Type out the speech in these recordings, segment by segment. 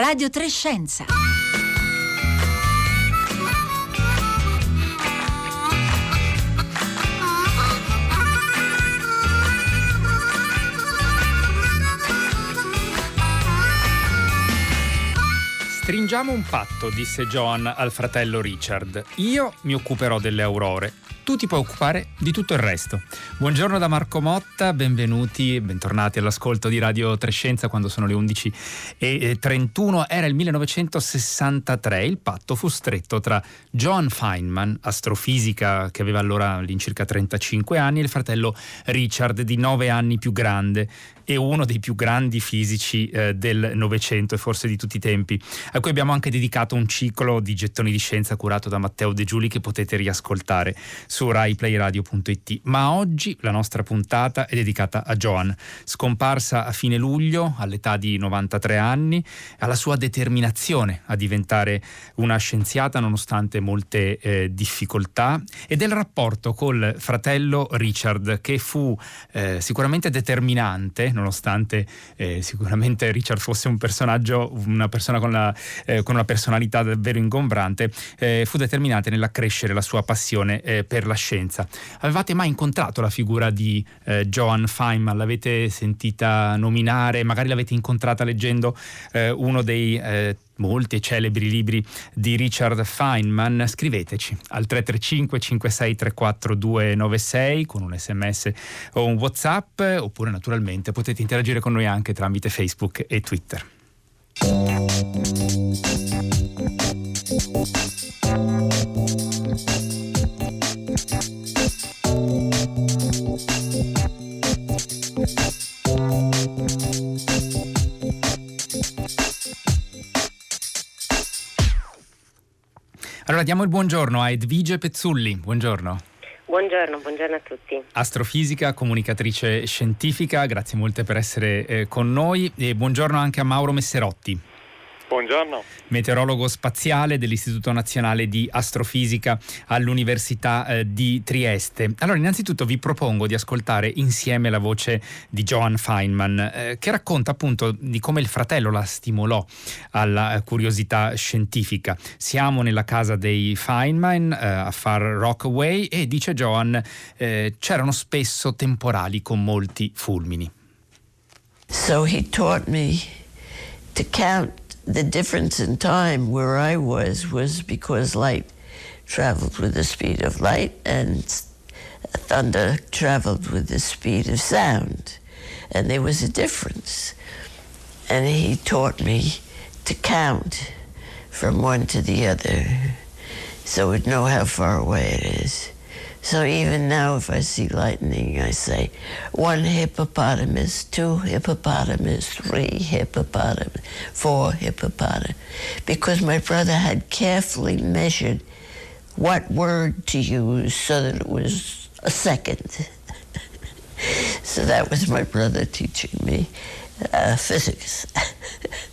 Radio Trescenza. Stringiamo un patto, disse Joan al fratello Richard. Io mi occuperò delle aurore, tu ti puoi occupare di tutto il resto. Buongiorno da Marco Motta, benvenuti bentornati all'ascolto di Radio Trescenza quando sono le 11.31. Era il 1963, il patto fu stretto tra John Feynman, astrofisica che aveva allora all'incirca 35 anni, e il fratello Richard di 9 anni più grande e uno dei più grandi fisici eh, del Novecento e forse di tutti i tempi, a cui abbiamo anche dedicato un ciclo di gettoni di scienza curato da Matteo De Giuli che potete riascoltare su raiplayradio.it. Ma oggi la nostra puntata è dedicata a Joan, scomparsa a fine luglio all'età di 93 anni, alla sua determinazione a diventare una scienziata nonostante molte eh, difficoltà e del rapporto col fratello Richard che fu eh, sicuramente determinante nonostante eh, sicuramente Richard fosse un personaggio, una persona con, la, eh, con una personalità davvero ingombrante, eh, fu determinante nell'accrescere la sua passione eh, per la scienza. Avevate mai incontrato la figura di eh, Joan Feynman? L'avete sentita nominare? Magari l'avete incontrata leggendo eh, uno dei molti e celebri libri di Richard Feynman, scriveteci al 335 5634 296 con un sms o un whatsapp oppure naturalmente potete interagire con noi anche tramite Facebook e Twitter. Diamo il buongiorno a Edvige Pezzulli. Buongiorno. Buongiorno, buongiorno, a tutti. Astrofisica, comunicatrice scientifica, grazie molte per essere eh, con noi e buongiorno anche a Mauro Messerotti. Buongiorno. Meteorologo spaziale dell'Istituto Nazionale di Astrofisica all'Università eh, di Trieste. Allora, innanzitutto vi propongo di ascoltare insieme la voce di Joan Feynman, eh, che racconta appunto di come il fratello la stimolò alla eh, curiosità scientifica. Siamo nella casa dei Feynman eh, a Far Rockaway e, dice Joan, eh, c'erano spesso temporali con molti fulmini. So he taught me to count the difference in time where I was was because light traveled with the speed of light and thunder traveled with the speed of sound. And there was a difference. And he taught me to count from one to the other so we'd know how far away it is. So even now, if I see lightning, I say one hippopotamus, two hippopotamus, three hippopotamus, four hippopotamus, because my brother had carefully measured what word to use so that it was a second. so that was my brother teaching me uh, physics.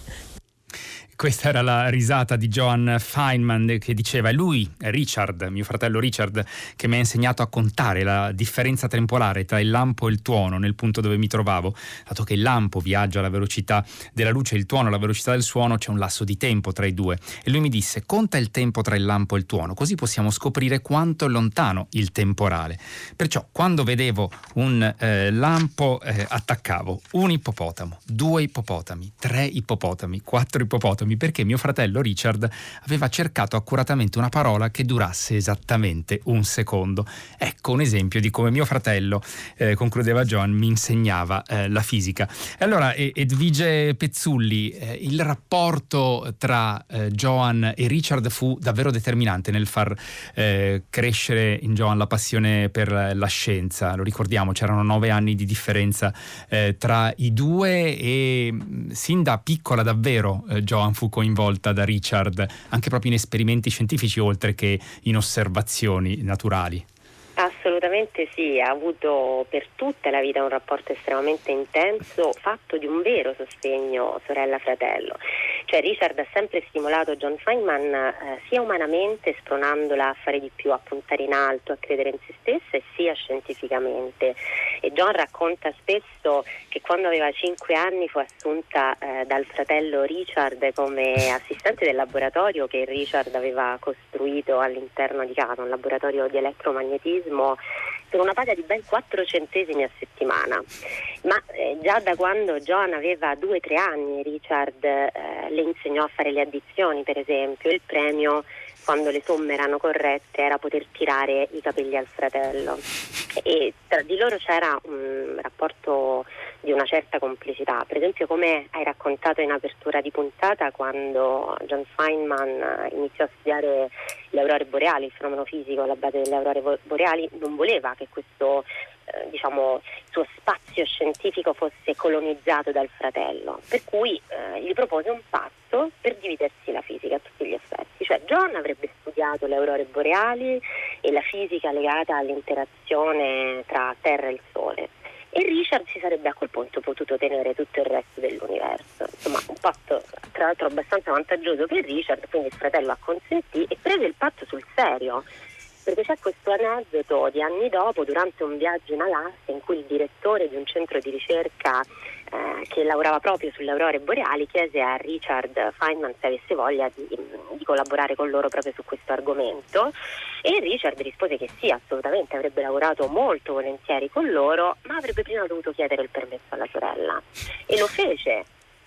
Questa era la risata di Joan Feynman che diceva: È lui, Richard, mio fratello Richard, che mi ha insegnato a contare la differenza temporale tra il lampo e il tuono nel punto dove mi trovavo. Dato che il lampo viaggia alla velocità della luce e il tuono alla velocità del suono, c'è un lasso di tempo tra i due. E lui mi disse: Conta il tempo tra il lampo e il tuono, così possiamo scoprire quanto è lontano il temporale. Perciò, quando vedevo un eh, lampo, eh, attaccavo un ippopotamo, due ippopotami, tre ippopotami, quattro ippopotami perché mio fratello Richard aveva cercato accuratamente una parola che durasse esattamente un secondo. Ecco un esempio di come mio fratello, eh, concludeva John, mi insegnava eh, la fisica. E allora, Edvige Pezzulli, eh, il rapporto tra eh, Joan e Richard fu davvero determinante nel far eh, crescere in Joan la passione per la scienza. Lo ricordiamo, c'erano nove anni di differenza eh, tra i due e mm, sin da piccola davvero Joan fu coinvolta da Richard anche proprio in esperimenti scientifici oltre che in osservazioni naturali. Assolutamente sì, ha avuto per tutta la vita un rapporto estremamente intenso, fatto di un vero sostegno sorella-fratello, Cioè Richard ha sempre stimolato John Feynman eh, sia umanamente, spronandola a fare di più, a puntare in alto, a credere in se stessa, e sia scientificamente. E John racconta spesso che quando aveva 5 anni fu assunta eh, dal fratello Richard come assistente del laboratorio che Richard aveva costruito all'interno di casa, un laboratorio di elettromagnetismo per una paga di ben 4 centesimi a settimana. Ma eh, già da quando John aveva 2-3 anni Richard eh, le insegnò a fare le addizioni, per esempio, il premio quando le somme erano corrette era poter tirare i capelli al fratello e tra di loro c'era un rapporto una certa complicità, per esempio come hai raccontato in apertura di puntata quando John Feynman iniziò a studiare le aurore boreali, il fenomeno fisico alla base delle aurore boreali, non voleva che questo eh, diciamo, suo spazio scientifico fosse colonizzato dal fratello, per cui eh, gli propose un patto per dividersi la fisica a tutti gli effetti, cioè John avrebbe studiato le aurore boreali e la fisica legata all'interazione tra Terra e il Sole e Richard si sarebbe a quel punto potuto tenere tutto il resto dell'universo. Insomma, un patto tra l'altro abbastanza vantaggioso per Richard, quindi il fratello acconsentì e prese il patto sul serio perché c'è questo aneddoto di anni dopo durante un viaggio in Alaska in cui il direttore di un centro di ricerca eh, che lavorava proprio sulle aurore boreali chiese a Richard Feynman se avesse voglia di, di, collaborare con loro proprio su questo argomento e Richard rispose che sì, assolutamente avrebbe lavorato molto volentieri con loro, ma avrebbe prima dovuto chiedere il permesso alla sorella. E lo fece,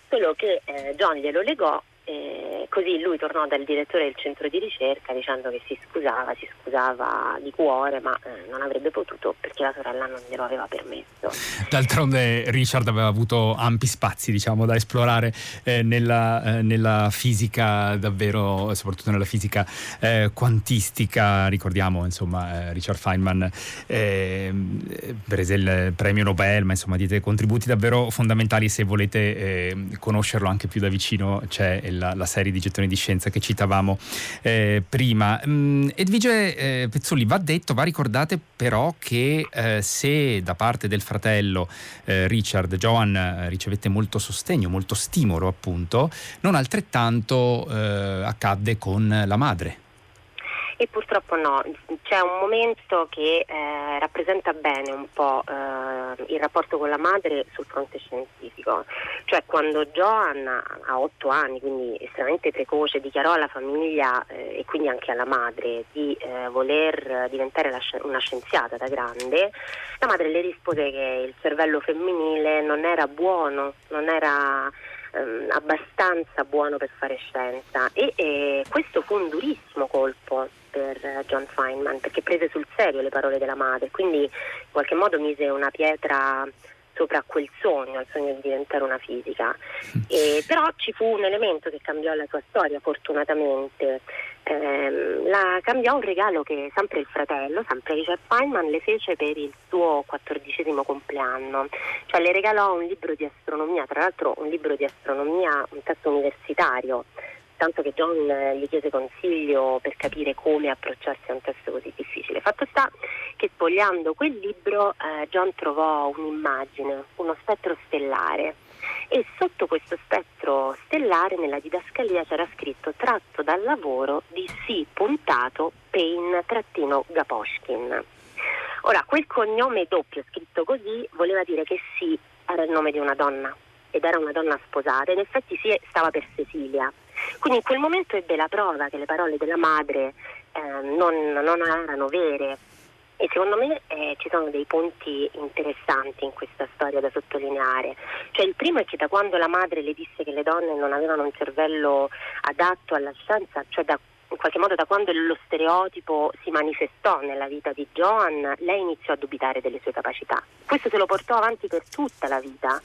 solo che eh, John glielo legò e così lui tornò dal direttore del centro di ricerca dicendo che si scusava, si scusava di cuore, ma eh, non avrebbe potuto perché la sorella non glielo aveva permesso. D'altronde Richard aveva avuto ampi spazi diciamo, da esplorare eh, nella, eh, nella, fisica davvero, soprattutto nella fisica eh, quantistica. Ricordiamo insomma eh, Richard Feynman ehm, prese il premio Nobel, ma insomma diede contributi davvero fondamentali se volete eh, conoscerlo anche più da vicino c'è la, la, serie di gettoni di scienza che citavamo eh, prima. Mm, Edvige eh, Pezzulli, va detto, va ricordate però che eh, se da parte del fratello eh, Richard Joan eh, ricevette molto sostegno, molto stimolo appunto, non altrettanto eh, accadde con la madre e purtroppo no, c'è un momento che eh, rappresenta bene un po' eh, il rapporto con la madre sul fronte scientifico, cioè quando Joan a otto anni, quindi estremamente precoce, dichiarò alla famiglia eh, e quindi anche alla madre di eh, voler diventare sci- una scienziata da grande, la madre le rispose che il cervello femminile non era buono, non era ehm, abbastanza buono per fare scienza. E questo fu un durissimo colpo per eh, John Feynman perché prese sul serio le parole della madre, quindi in qualche modo mise una pietra sopra quel sogno, il sogno di diventare una fisica. E, però ci fu un elemento che cambiò la sua storia, fortunatamente. Eh, la cambiò un regalo che sempre il fratello, sempre Richard Feynman, le fece per il suo quattordicesimo compleanno. Cioè le regalò un libro di astronomia, tra l'altro un libro di astronomia, un testo universitario tanto che John gli chiese consiglio per capire come approcciarsi a un testo così difficile. Fatto sta che spogliando quel libro eh, John trovò un'immagine, uno spettro stellare e sotto questo spettro stellare nella didascalia c'era scritto tratto dal lavoro di C. puntato Pain-Gaposchkin. Ora, quel cognome doppio scritto così voleva dire che sì era il nome di una donna ed era una donna sposata, in effetti sì stava per Cecilia. Quindi in quel momento ebbe la prova che le parole della madre eh, non, non, erano vere e secondo me eh, ci sono dei punti interessanti in questa storia da sottolineare. Cioè, il primo è che da quando la madre le disse che le donne non avevano un cervello adatto alla scienza, cioè da in qualche modo da quando lo stereotipo si manifestò nella vita di Joan, lei iniziò a dubitare delle sue capacità. Questo se lo portò avanti per tutta la vita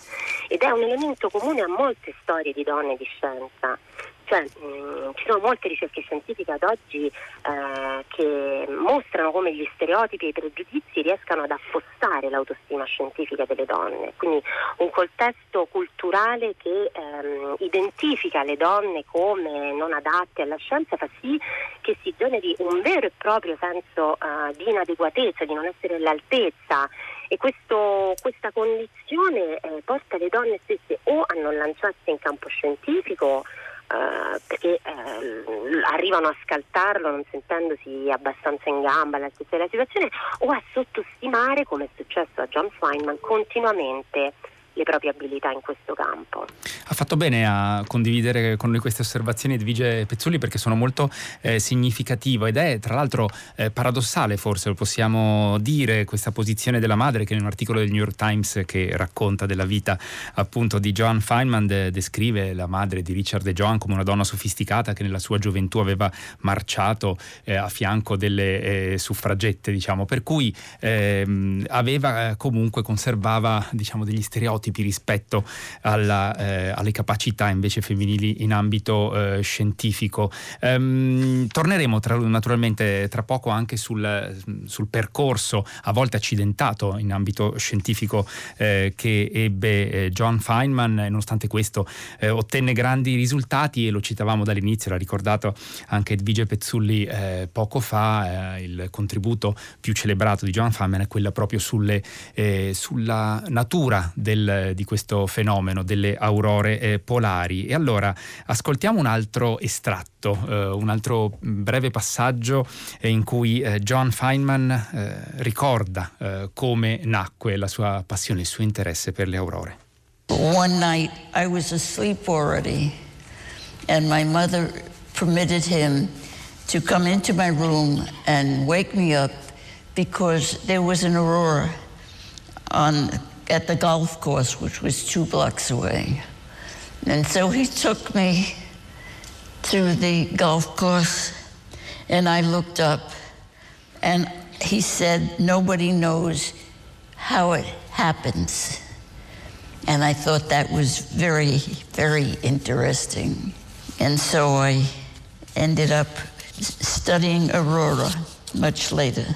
ed è un elemento comune a molte storie di donne di scienza. Cioè, mh, mm, ci sono molte ricerche scientifiche ad oggi eh, che mostrano come gli stereotipi e i pregiudizi riescano ad affossare l'autostima scientifica delle donne. Quindi un contesto culturale che ehm, identifica le donne come non adatte alla scienza fa sì che si generi un vero e proprio senso eh, di inadeguatezza, di non essere all'altezza e questo, questa condizione eh, porta le donne stesse o a non lanciarsi in campo scientifico eh, perché eh, arrivano a scaltarlo non sentendosi abbastanza in gamba all'altezza della situazione o a sottostimare, come è successo a John Feynman, continuamente le proprie abilità in questo campo. Ha fatto bene a condividere con noi queste osservazioni Edvige Pezzulli perché sono molto eh, significative ed è tra l'altro eh, paradossale forse lo possiamo dire questa posizione della madre che in un articolo del New York Times che racconta della vita appunto di Joan Feynman de- descrive la madre di Richard e Joan come una donna sofisticata che nella sua gioventù aveva marciato eh, a fianco delle eh, suffragette diciamo per cui ehm, aveva eh, comunque conservava diciamo degli stereotipi stereotipi rispetto alla, eh, alle capacità invece femminili in ambito eh, scientifico. Ehm, torneremo tra, naturalmente tra poco anche sul, sul, percorso a volte accidentato in ambito scientifico eh, che ebbe eh, John Feynman nonostante questo eh, ottenne grandi risultati e lo citavamo dall'inizio, l'ha ricordato anche Edvige Pezzulli eh, poco fa, il contributo più celebrato di John Feynman è quello proprio sulle, sulla natura del, di questo fenomeno delle aurore eh, polari. E allora ascoltiamo un altro estratto, eh, un altro breve passaggio eh, in cui eh, John Feynman eh, ricorda eh, come nacque la sua passione, il suo interesse per le aurore. One night I was asleep already and my mother permitted him to come into my room and wake me up because there was an aurora on at the golf course, which was two blocks away. And so he took me to the golf course, and I looked up, and he said, Nobody knows how it happens. And I thought that was very, very interesting. And so I ended up studying Aurora much later.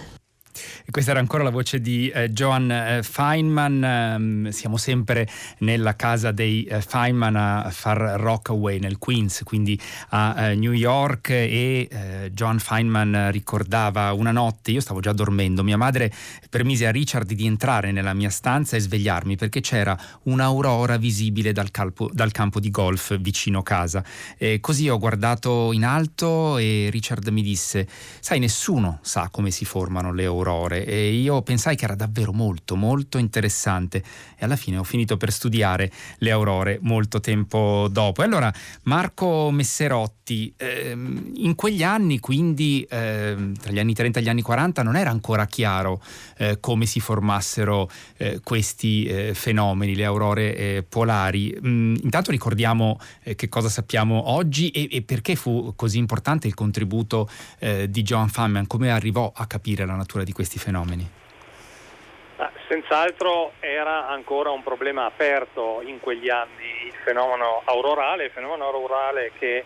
Questa era ancora la voce di eh, Joan eh, Feynman. Um, siamo sempre nella casa dei eh, Feynman a Far Rockaway nel Queens, quindi a eh, New York e eh, Joan Feynman ricordava una notte, io stavo già dormendo, mia madre permise a Richard di entrare nella mia stanza e svegliarmi perché c'era un'aurora visibile dal, calpo, dal campo di golf vicino casa. E così ho guardato in alto e Richard mi disse, sai nessuno sa come si formano le aurore e io pensai che era davvero molto molto interessante e alla fine ho finito per studiare le aurore molto tempo dopo. E allora Marco Messerotti, ehm, in quegli anni, quindi ehm, tra gli anni 30 e gli anni 40, non era ancora chiaro eh, come si formassero eh, questi eh, fenomeni, le aurore eh, polari. Mm, intanto ricordiamo eh, che cosa sappiamo oggi e, e, perché fu così importante il contributo eh, di John Feynman, come arrivò a capire la natura di questi fenomeni fenomeni? Senz'altro era ancora un problema aperto in quegli anni il fenomeno aurorale, il fenomeno aurorale che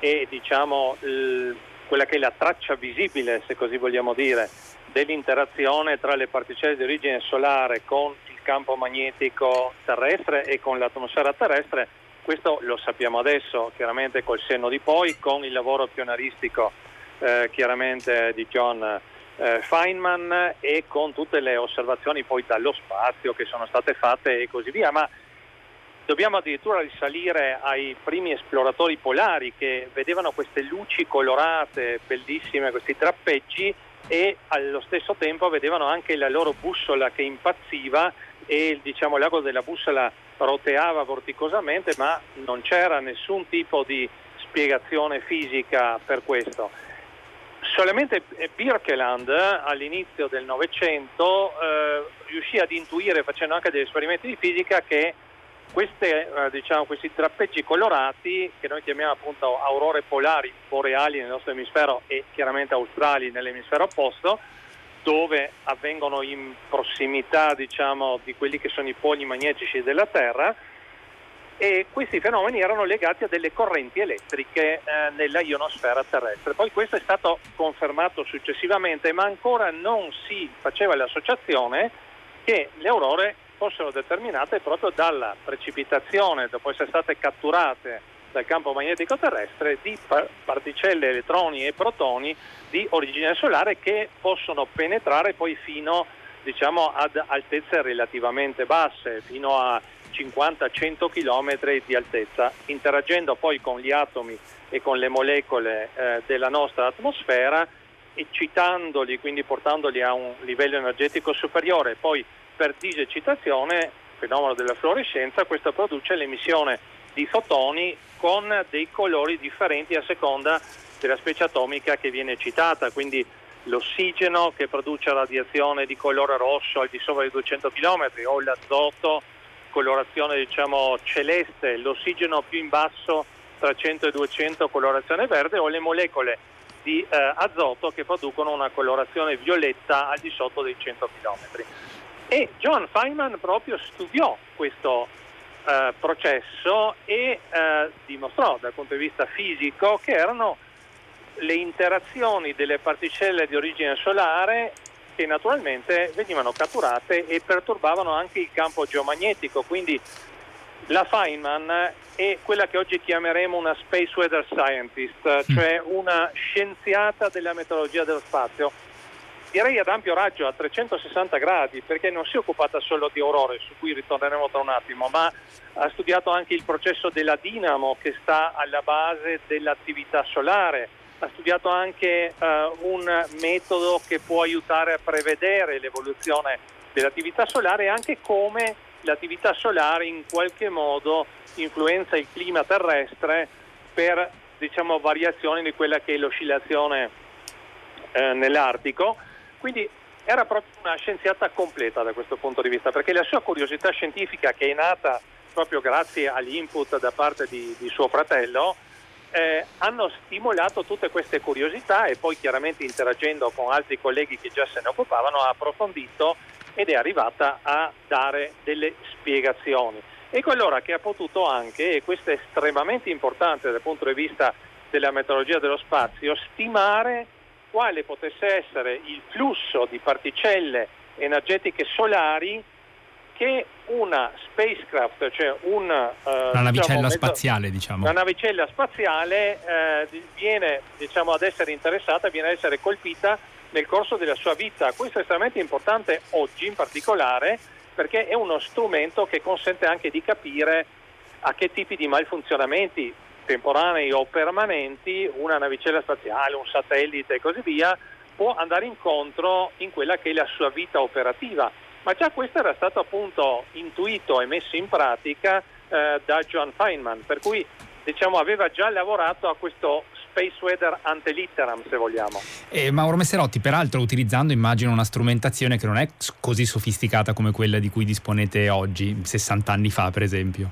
è diciamo, il, quella che è la traccia visibile, se così vogliamo dire, dell'interazione tra le particelle di origine solare con il campo magnetico terrestre e con l'atmosfera terrestre. Questo lo sappiamo adesso, chiaramente col senno di poi, con il lavoro pioneristico eh, chiaramente di John eh, Feynman e con tutte le osservazioni poi dallo spazio che sono state fatte e così via, ma dobbiamo addirittura risalire ai primi esploratori polari che vedevano queste luci colorate bellissime, questi trappeggi e allo stesso tempo vedevano anche la loro bussola che impazziva e diciamo, l'ago della bussola roteava vorticosamente ma non c'era nessun tipo di spiegazione fisica per questo. Solamente Birkeland all'inizio del Novecento eh, riuscì ad intuire, facendo anche degli esperimenti di fisica, che queste, eh, diciamo, questi trappeggi colorati, che noi chiamiamo appunto aurore polari boreali nel nostro emisfero e chiaramente australi nell'emisfero opposto, dove avvengono in prossimità diciamo, di quelli che sono i poli magnetici della Terra, e questi fenomeni erano legati a delle correnti elettriche eh, nella ionosfera terrestre. Poi questo è stato confermato successivamente, ma ancora non si faceva l'associazione che le aurore fossero determinate proprio dalla precipitazione, dopo essere state catturate dal campo magnetico terrestre, di particelle, elettroni e protoni di origine solare che possono penetrare poi fino diciamo, ad altezze relativamente basse, fino a 50-100 km di altezza, interagendo poi con gli atomi e con le molecole eh, della nostra atmosfera, eccitandoli, quindi portandoli a un livello energetico superiore. Poi per disecitazione, fenomeno della fluorescenza, questo produce l'emissione di fotoni con dei colori differenti a seconda della specie atomica che viene citata, quindi l'ossigeno che produce radiazione di colore rosso al di sopra di 200 km o l'azoto colorazione diciamo celeste, l'ossigeno più in basso tra 100 e 200 colorazione verde o le molecole di eh, azoto che producono una colorazione violetta al di sotto dei 100 km. E John Feynman proprio studiò questo eh, processo e eh, dimostrò dal punto di vista fisico che erano le interazioni delle particelle di origine solare che naturalmente venivano catturate e perturbavano anche il campo geomagnetico, quindi la Feynman è quella che oggi chiameremo una space weather scientist, mm. cioè una scienziata della meteorologia dello spazio. Direi ad ampio raggio, a 360 gradi, perché non si è occupata solo di aurore, su cui ritorneremo tra un attimo, ma ha studiato anche il processo della dinamo che sta alla base dell'attività solare, ha studiato anche uh, un metodo che può aiutare a prevedere l'evoluzione dell'attività solare e anche come l'attività solare in qualche modo influenza il clima terrestre per diciamo, variazioni di quella che è l'oscillazione eh, nell'Artico. Quindi era proprio una scienziata completa da questo punto di vista, perché la sua curiosità scientifica, che è nata proprio grazie agli input da parte di, di suo fratello, eh, hanno stimolato tutte queste curiosità e poi chiaramente interagendo con altri colleghi che già se ne occupavano ha approfondito ed è arrivata a dare delle spiegazioni. Ecco allora che ha potuto anche, e questo è estremamente importante dal punto di vista della meteorologia dello spazio, stimare quale potesse essere il flusso di particelle energetiche solari che una spacecraft, cioè un, uh, una navicella diciamo, spaziale, diciamo. Una navicella spaziale eh, viene diciamo, ad essere interessata, viene ad essere colpita nel corso della sua vita. Questo è estremamente importante oggi in particolare perché è uno strumento che consente anche di capire a che tipi di malfunzionamenti temporanei o permanenti una navicella spaziale, un satellite e così via può andare incontro in quella che è la sua vita operativa ma già questo era stato appunto intuito e messo in pratica eh, da John Feynman, per cui diciamo, aveva già lavorato a questo space weather ante litteram, se vogliamo. Eh, Mauro Messerotti, peraltro utilizzando immagino una strumentazione che non è così sofisticata come quella di cui disponete oggi, 60 anni fa per esempio.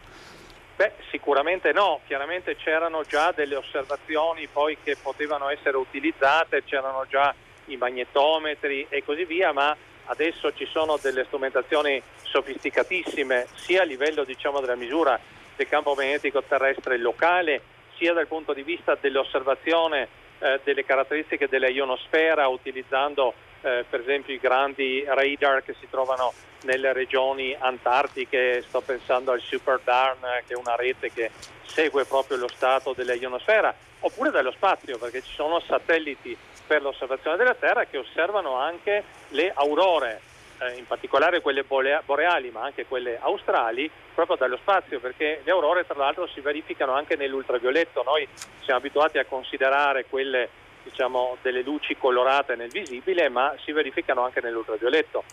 Beh, sicuramente no, chiaramente c'erano già delle osservazioni poi che potevano essere utilizzate, c'erano già i magnetometri e così via, ma adesso ci sono delle strumentazioni sofisticatissime sia a livello diciamo, della misura del campo magnetico terrestre locale sia dal punto di vista dell'osservazione eh, delle caratteristiche della ionosfera utilizzando eh, per esempio i grandi radar che si trovano nelle regioni antartiche, sto pensando al Super Darn che è una rete che segue proprio lo stato della ionosfera, oppure dallo spazio perché ci sono satelliti per l'osservazione della Terra che osservano anche le aurore, eh, in particolare quelle boreali ma anche quelle australi, proprio dallo spazio, perché le aurore tra l'altro si verificano anche nell'ultravioletto. Noi siamo abituati a considerare quelle diciamo, delle luci colorate nel visibile, ma si verificano anche nell'ultravioletto.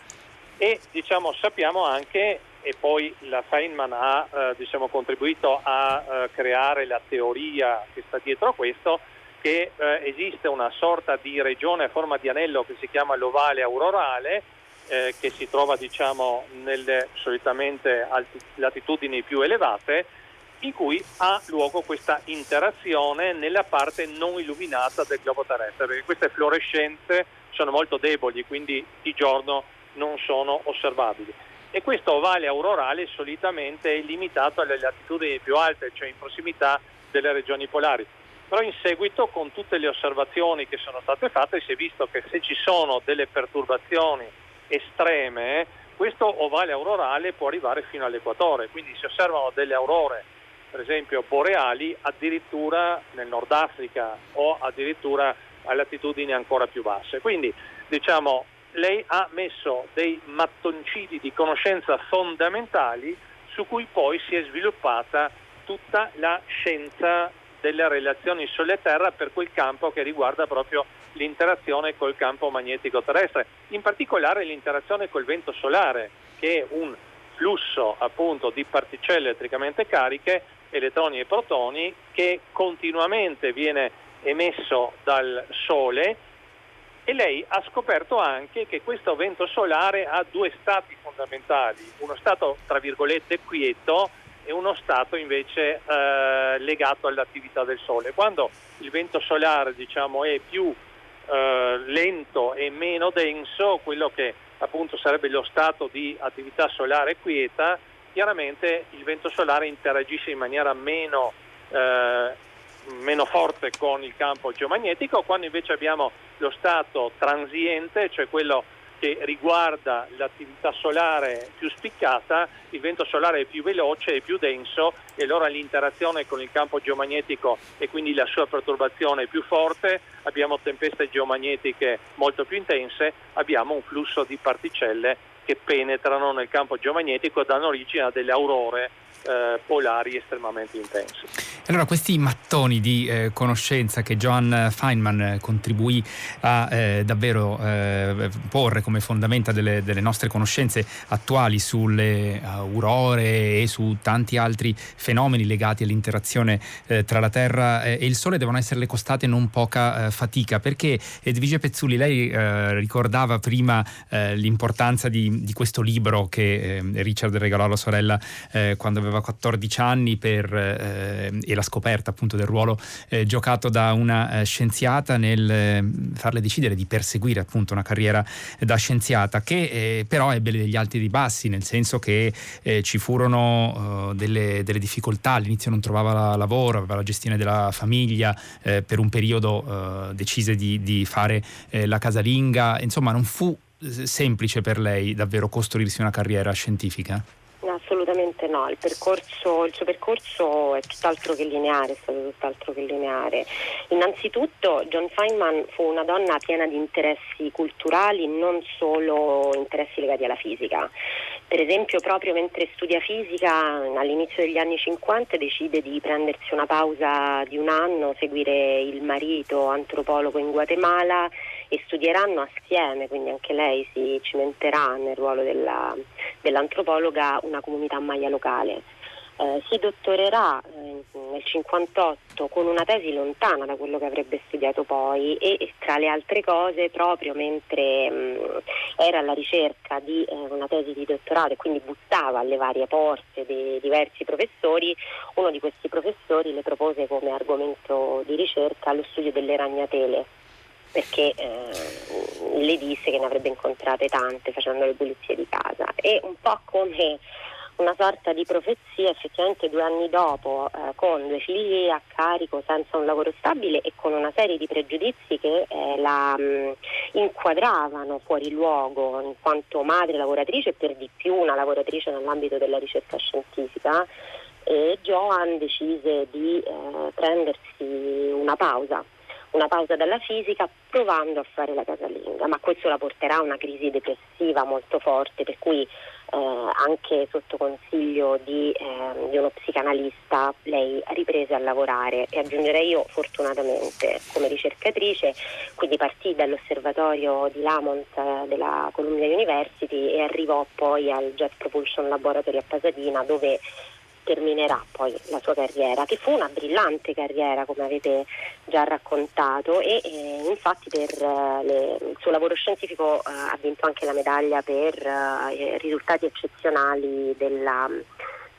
E diciamo, sappiamo anche, e poi la Feynman ha eh, diciamo, contribuito a eh, creare la teoria che sta dietro a questo, che eh, esiste una sorta di regione a forma di anello che si chiama l'ovale aurorale, eh, che si trova diciamo, nelle solitamente alti, latitudini più elevate, in cui ha luogo questa interazione nella parte non illuminata del globo terrestre, perché queste fluorescenze sono molto deboli, quindi di giorno non sono osservabili. E questo ovale aurorale solitamente è limitato alle latitudini più alte, cioè in prossimità delle regioni polari però in seguito con tutte le osservazioni che sono state fatte si è visto che se ci sono delle perturbazioni estreme questo ovale aurorale può arrivare fino all'equatore, quindi si osservano delle aurore per esempio boreali addirittura nel Nord Africa o addirittura a latitudini ancora più basse. Quindi diciamo lei ha messo dei mattoncini di conoscenza fondamentali su cui poi si è sviluppata tutta la scienza delle relazioni Sole-Terra per quel campo che riguarda proprio l'interazione col campo magnetico terrestre, in particolare l'interazione col vento solare, che è un flusso appunto di particelle elettricamente cariche, elettroni e protoni, che continuamente viene emesso dal Sole. E lei ha scoperto anche che questo vento solare ha due stati fondamentali, uno stato tra virgolette quieto e uno stato invece eh, legato all'attività del Sole. Quando il vento solare diciamo, è più eh, lento e meno denso, quello che appunto sarebbe lo stato di attività solare quieta, chiaramente il vento solare interagisce in maniera meno, eh, meno forte con il campo geomagnetico, quando invece abbiamo lo stato transiente, cioè quello che riguarda l'attività solare più spiccata, il vento solare è più veloce e più denso e allora l'interazione con il campo geomagnetico e quindi la sua perturbazione è più forte, abbiamo tempeste geomagnetiche molto più intense, abbiamo un flusso di particelle che penetrano nel campo geomagnetico e danno origine a delle aurore eh, polari estremamente intensi. Allora questi mattoni di eh, conoscenza che Johan Feynman eh, contribuì a eh, davvero eh, porre come fondamenta delle, delle, nostre conoscenze attuali sulle aurore e su tanti altri fenomeni legati all'interazione eh, tra la Terra e il Sole devono esserle costate non poca fatica perché Edvige Pezzulli lei ricordava prima l'importanza di, di, questo libro che Richard regalò alla sorella quando aveva aveva 14 anni per, eh, e la scoperta appunto del ruolo eh, giocato da una eh, scienziata nel eh, farle decidere di perseguire appunto una carriera da scienziata che eh, però ebbe degli alti e dei bassi nel senso che ci furono delle, delle, difficoltà all'inizio non trovava lavoro aveva la gestione della famiglia per un periodo decise di, di fare la casalinga insomma non fu semplice per lei davvero costruirsi una carriera scientifica? Assolutamente no, il, percorso, il, suo percorso è tutt'altro che lineare, è stato tutt'altro che lineare. Innanzitutto John Feynman fu una donna piena di interessi culturali, non solo interessi legati alla fisica. Per esempio proprio mentre studia fisica all'inizio degli anni 50 decide di prendersi una pausa di un anno, seguire il marito antropologo in Guatemala e studieranno assieme, quindi anche lei si cimenterà nel ruolo della, dell'antropologa una comunità maya locale. Eh, si dottorerà eh, nel 58 con una tesi lontana da quello che avrebbe studiato poi e, e tra le altre cose proprio mentre mh, mm, era alla ricerca di eh, una tesi di dottorato e quindi buttava alle varie porte dei diversi professori, uno di questi professori le propose come argomento di ricerca lo studio delle ragnatele perché eh, le disse che ne avrebbe incontrate tante facendo le pulizie di casa. E un po' come una sorta di profezia effettivamente due anni dopo eh, con due figli a carico senza un lavoro stabile e con una serie di pregiudizi che eh, la mh, mm, inquadravano fuori luogo in quanto madre lavoratrice e per di più una lavoratrice nell'ambito della ricerca scientifica e Joan decise di eh, prendersi una pausa una pausa dalla fisica provando a fare la casalinga, ma questo la porterà a una crisi depressiva molto forte, per cui eh, anche sotto consiglio di, eh, di, uno psicanalista lei riprese a lavorare e aggiungerei io fortunatamente come ricercatrice, quindi partì dall'osservatorio di Lamont eh, della Columbia University e arrivò poi al Jet Propulsion Laboratory a Pasadena dove terminerà poi la sua carriera, che fu una brillante carriera come avete già raccontato e eh, infatti per eh, le, il suo lavoro scientifico eh, ha vinto anche la medaglia per eh, risultati eccezionali della,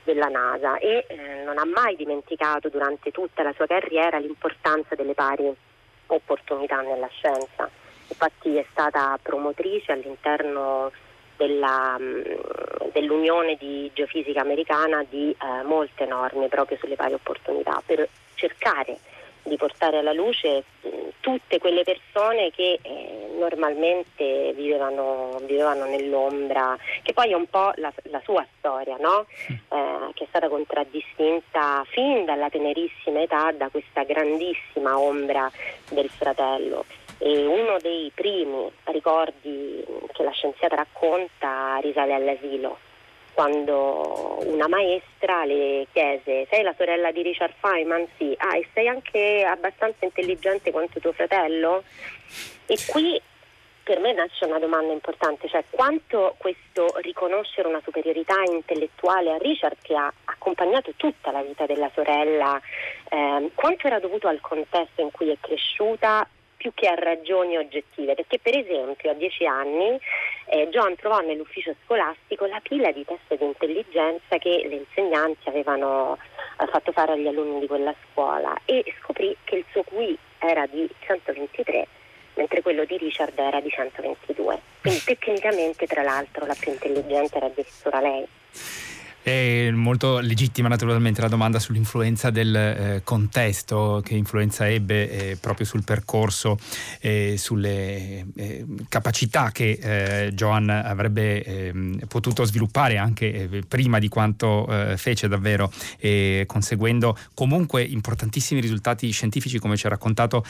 della NASA e eh, non ha mai dimenticato durante tutta la sua carriera l'importanza delle pari opportunità nella scienza. Infatti è stata promotrice all'interno della, mm, dell'Unione di Geofisica Americana di eh, molte norme proprio sulle pari opportunità per cercare di portare alla luce mh, mm, tutte quelle persone che eh, normalmente vivevano, vivevano, nell'ombra, che poi è un po' la, la sua storia, no? eh, che è stata contraddistinta fin dalla tenerissima età da questa grandissima ombra del fratello. E uno dei primi ricordi che la scienziata racconta risale all'asilo, quando una maestra le chiese sei la sorella di Richard Feynman? Sì, ah e sei anche abbastanza intelligente quanto tuo fratello? E qui per me nasce una domanda importante, cioè quanto questo riconoscere una superiorità intellettuale a Richard che ha accompagnato tutta la vita della sorella, eh, quanto era dovuto al contesto in cui è cresciuta più che a ragioni oggettive, perché per esempio a dieci anni eh, John trovò nell'ufficio scolastico la pila di test di intelligenza che le insegnanti avevano eh, fatto fare agli alunni di quella scuola e scoprì che il suo QI era di 123 mentre quello di Richard era di 122. Quindi tecnicamente, tra l'altro, la più intelligente era addirittura lei. È molto legittima naturalmente la domanda sull'influenza del eh, contesto, che influenza ebbe eh, proprio sul percorso e sulle eh, capacità che eh, Joan avrebbe ehm, potuto sviluppare anche eh, prima di quanto eh, fece davvero, conseguendo comunque importantissimi risultati scientifici come ci ha raccontato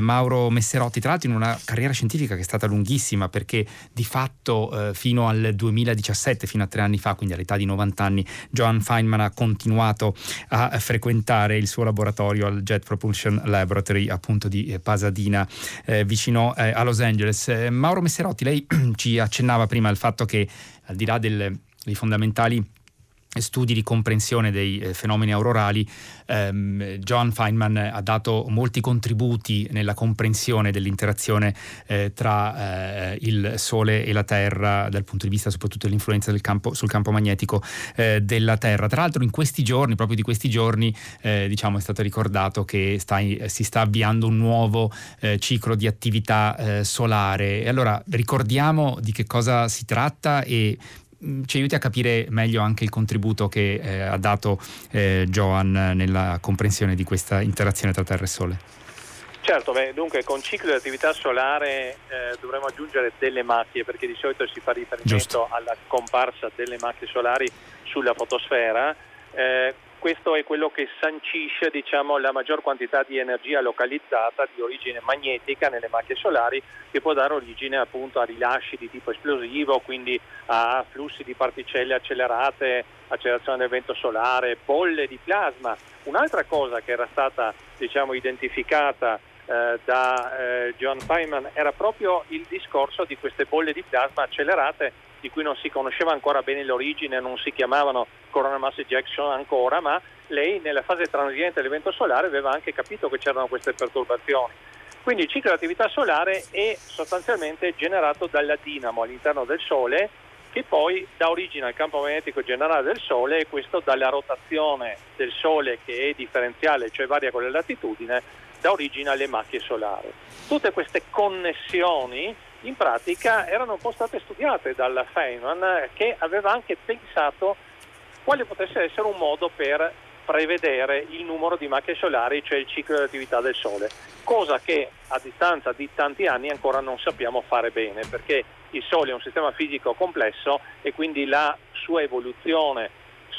Mauro Messerotti, tra l'altro in una carriera scientifica che è stata lunghissima perché di fatto fino al 2017, fino a tre anni fa, quindi all'età di 90 anni, anni Joan Feynman ha continuato a frequentare il suo laboratorio al Jet Propulsion Laboratory appunto di Pasadena eh, vicino eh, a Los Angeles. Eh, Mauro Messerotti, lei ci accennava prima al fatto che al di là del, dei fondamentali studi di comprensione dei eh, fenomeni aurorali, ehm, John Feynman ha dato molti contributi nella comprensione dell'interazione eh, tra eh, il Sole e la Terra dal punto di vista soprattutto dell'influenza del campo, sul campo magnetico eh, della Terra. Tra l'altro in questi giorni, proprio di questi giorni, eh, diciamo, è stato ricordato che sta, si sta avviando un nuovo eh, ciclo di attività solare. E allora ricordiamo di che cosa si tratta e ci aiuti a capire meglio anche il contributo che eh, ha dato eh, Joan nella comprensione di questa interazione tra Terra e Sole. Certo, beh, dunque con ciclo di attività solare eh, dovremmo aggiungere delle macchie perché di solito si fa riferimento Giusto. alla comparsa delle macchie solari sulla fotosfera. Eh, questo è quello che sancisce diciamo, la maggior quantità di energia localizzata di origine magnetica nelle macchie solari che può dare origine appunto a rilasci di tipo esplosivo, quindi a flussi di particelle accelerate, accelerazione del vento solare, bolle di plasma. Un'altra cosa che era stata diciamo, identificata eh, da eh, John Feynman era proprio il discorso di queste bolle di plasma accelerate di cui non si conosceva ancora bene l'origine, non si chiamavano Corona Mass Ejection ancora, ma lei nella fase transiente dell'evento solare aveva anche capito che c'erano queste perturbazioni. Quindi il ciclo di attività solare è sostanzialmente generato dalla dinamo all'interno del Sole che poi dà origine al campo magnetico generale del Sole e questo dalla rotazione del Sole che è differenziale, cioè varia con la latitudine, dà origine alle macchie solari. Tutte queste connessioni in pratica erano un po' state studiate dalla Feynman che aveva anche pensato quale potesse essere un modo per prevedere il numero di macchie solari, cioè il ciclo di attività del Sole, cosa che a distanza di tanti anni ancora non sappiamo fare bene, perché il Sole è un sistema fisico complesso e quindi la sua evoluzione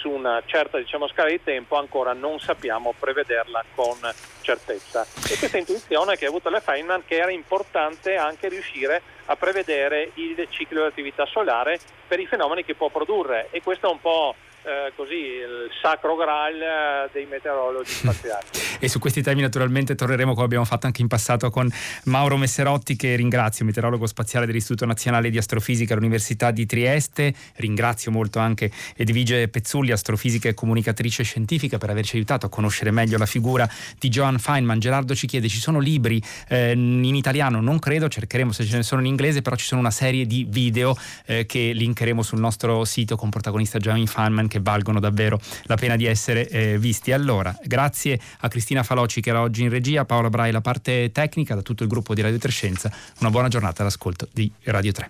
su una certa diciamo, scala di tempo ancora non sappiamo prevederla con certezza. E questa intuizione che ha avuto la Feynman che era importante anche riuscire a prevedere il ciclo di attività solare per i fenomeni che può produrre e questo è un po' Eh, così il sacro graal eh, dei meteorologi spaziali. e su questi temi naturalmente torneremo come abbiamo fatto anche in passato con Mauro Messerotti che ringrazio, meteorologo spaziale dell'Istituto Nazionale di Astrofisica all'Università di Trieste, ringrazio molto anche Edvige Pezzulli, astrofisica e comunicatrice scientifica per averci aiutato a conoscere meglio la figura di Joan Feynman. Gerardo ci chiede, ci sono libri eh, in italiano? Non credo, cercheremo se ce ne sono in inglese, però ci sono una serie di video eh, che linkeremo sul nostro sito con protagonista Joan Feynman che valgono davvero la pena di essere eh, visti. Allora, grazie a Cristina Faloci che era oggi in regia, Paola Brai la parte tecnica, da tutto il gruppo di Radio Trescenza. Una buona giornata all'ascolto di Radio 3.